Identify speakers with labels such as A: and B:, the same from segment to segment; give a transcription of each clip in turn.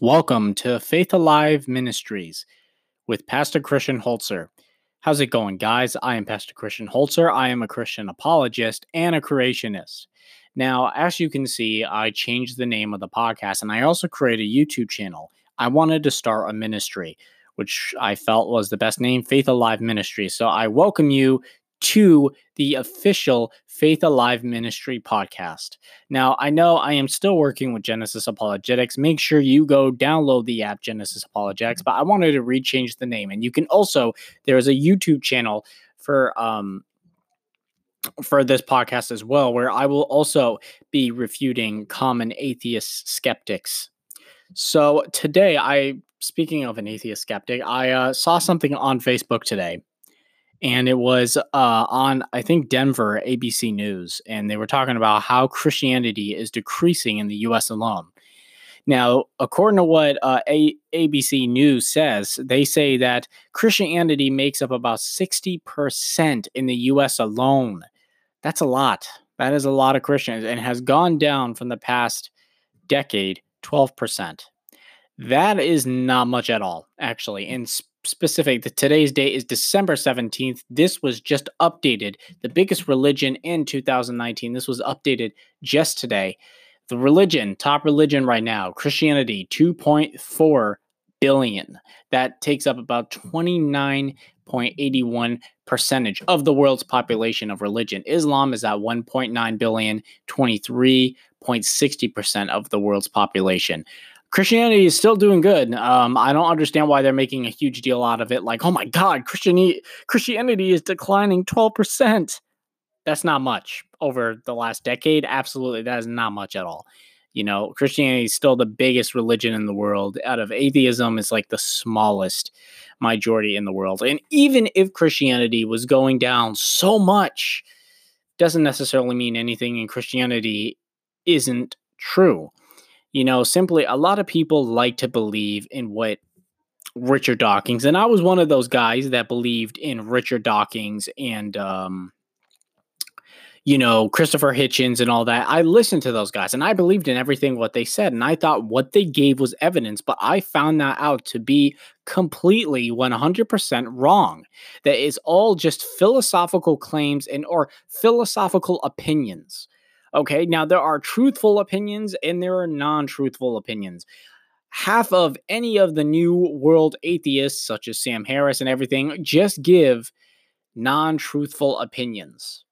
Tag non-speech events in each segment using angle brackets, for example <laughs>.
A: Welcome to Faith Alive Ministries with Pastor Christian Holzer. How's it going, guys? I am Pastor Christian Holzer. I am a Christian apologist and a creationist. Now, as you can see, I changed the name of the podcast and I also created a YouTube channel. I wanted to start a ministry, which I felt was the best name, Faith Alive Ministries. So I welcome you to the official Faith Alive Ministry podcast. Now, I know I am still working with Genesis Apologetics. Make sure you go download the app Genesis Apologetics, but I wanted to rechange the name. And you can also, there is a YouTube channel for um for this podcast as well, where I will also be refuting common atheist skeptics. So today, I speaking of an atheist skeptic, I uh, saw something on Facebook today and it was uh, on I think Denver ABC News, and they were talking about how Christianity is decreasing in the U.S. alone. Now, according to what uh, A- ABC News says, they say that Christianity makes up about sixty percent in the U.S. alone. That's a lot. That is a lot of Christians, and has gone down from the past decade twelve percent. That is not much at all, actually. And specific, that today's date is December 17th. This was just updated. The biggest religion in 2019. This was updated just today. The religion, top religion right now, Christianity, 2.4 billion. That takes up about 29.81 percentage of the world's population of religion. Islam is at 1.9 billion, 23.60% of the world's population. Christianity is still doing good. Um, I don't understand why they're making a huge deal out of it. Like, oh my God, Christianity Christianity is declining twelve percent. That's not much over the last decade. Absolutely, that is not much at all. You know, Christianity is still the biggest religion in the world. Out of atheism, is like the smallest majority in the world. And even if Christianity was going down so much, doesn't necessarily mean anything in Christianity isn't true you know, simply a lot of people like to believe in what Richard Dawkins, and I was one of those guys that believed in Richard Dawkins and, um, you know, Christopher Hitchens and all that. I listened to those guys and I believed in everything what they said. And I thought what they gave was evidence, but I found that out to be completely 100% wrong. That is all just philosophical claims and or philosophical opinions. Okay, now there are truthful opinions and there are non truthful opinions. Half of any of the new world atheists, such as Sam Harris and everything, just give non truthful opinions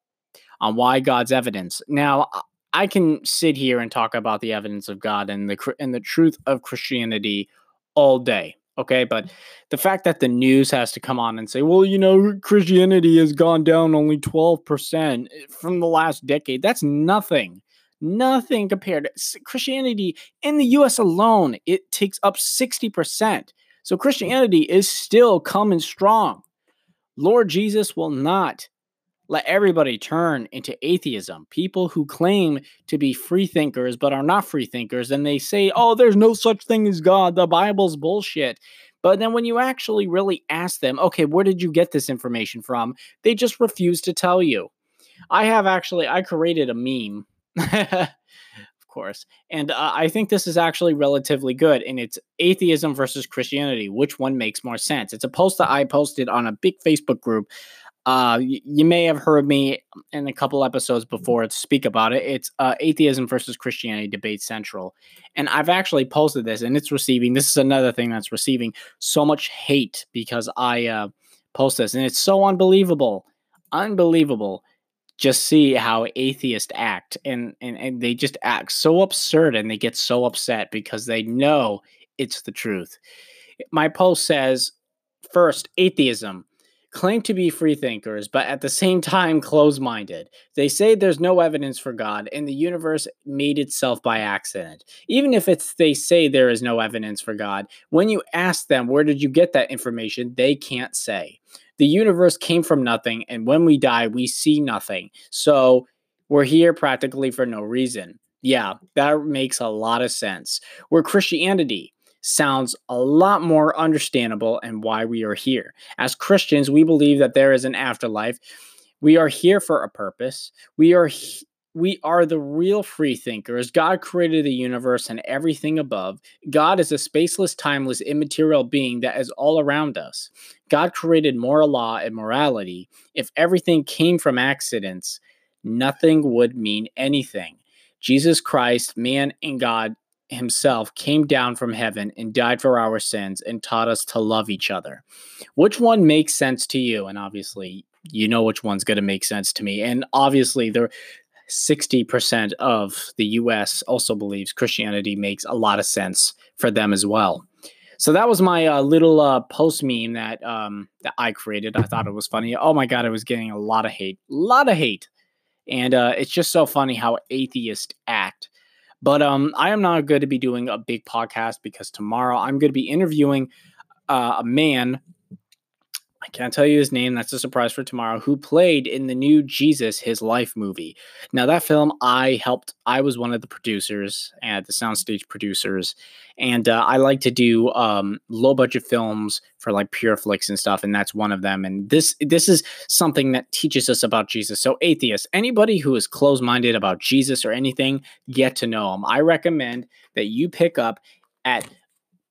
A: on why God's evidence. Now, I can sit here and talk about the evidence of God and the and the truth of Christianity all day. Okay, but the fact that the news has to come on and say, well, you know, Christianity has gone down only 12% eh, from the last decade, that's nothing. Nothing compared to Christianity in the US alone, it takes up 60%. So Christianity is still coming strong. Lord Jesus will not let everybody turn into atheism. People who claim to be free thinkers but are not free thinkers, and they say, oh, there's no such thing as God, the Bible's bullshit. But then when you actually really ask them, okay, where did you get this information from? They just refuse to tell you. I have actually, I created a meme. <laughs> of course. And uh, I think this is actually relatively good. And it's atheism versus Christianity. Which one makes more sense? It's a post that I posted on a big Facebook group uh, y- you may have heard me in a couple episodes before speak about it. It's uh, atheism versus Christianity debate central, and I've actually posted this, and it's receiving. This is another thing that's receiving so much hate because I uh, post this, and it's so unbelievable, unbelievable. Just see how atheists act, and and and they just act so absurd, and they get so upset because they know it's the truth. My post says, first, atheism claim to be freethinkers, but at the same time close minded. They say there's no evidence for God and the universe made itself by accident. Even if it's they say there is no evidence for God, when you ask them where did you get that information, they can't say. The universe came from nothing, and when we die, we see nothing. So we're here practically for no reason. Yeah, that makes a lot of sense. We're Christianity sounds a lot more understandable and why we are here. As Christians, we believe that there is an afterlife. We are here for a purpose. We are he- we are the real free thinkers. God created the universe and everything above. God is a spaceless, timeless, immaterial being that is all around us. God created moral law and morality. If everything came from accidents, nothing would mean anything. Jesus Christ, man and God himself, came down from heaven and died for our sins and taught us to love each other. Which one makes sense to you? And obviously, you know which one's going to make sense to me. And obviously, there 60% of the US also believes Christianity makes a lot of sense for them as well. So that was my uh, little uh, post meme that um, that I created. I thought it was funny. Oh my god, I was getting a lot of hate, a lot of hate, and uh, it's just so funny how atheists act. But um, I am not going to be doing a big podcast because tomorrow I'm going to be interviewing uh, a man I can't tell you his name. That's a surprise for tomorrow. Who played in the new Jesus His Life movie? Now that film, I helped. I was one of the producers and the soundstage producers, and uh, I like to do um, low budget films for like Pure Flix and stuff, and that's one of them. And this this is something that teaches us about Jesus. So atheists, anybody who is closed minded about Jesus or anything, get to know him. I recommend that you pick up at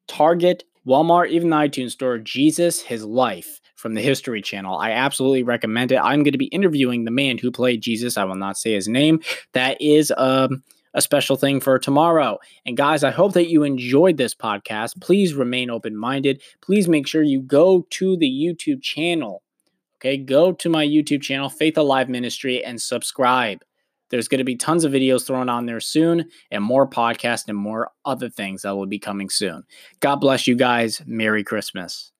A: Target, Walmart, even the iTunes store, Jesus His Life from the History Channel. I absolutely recommend it. I'm going to be interviewing the man who played Jesus. I will not say his name. That is um, a special thing for tomorrow. And guys, I hope that you enjoyed this podcast. Please remain open minded. Please make sure you go to the YouTube channel. Okay, go to my YouTube channel, Faith Alive Ministry, and subscribe. There's going to be tons of videos thrown on there soon, and more podcasts and more other things that will be coming soon. God bless you guys. Merry Christmas.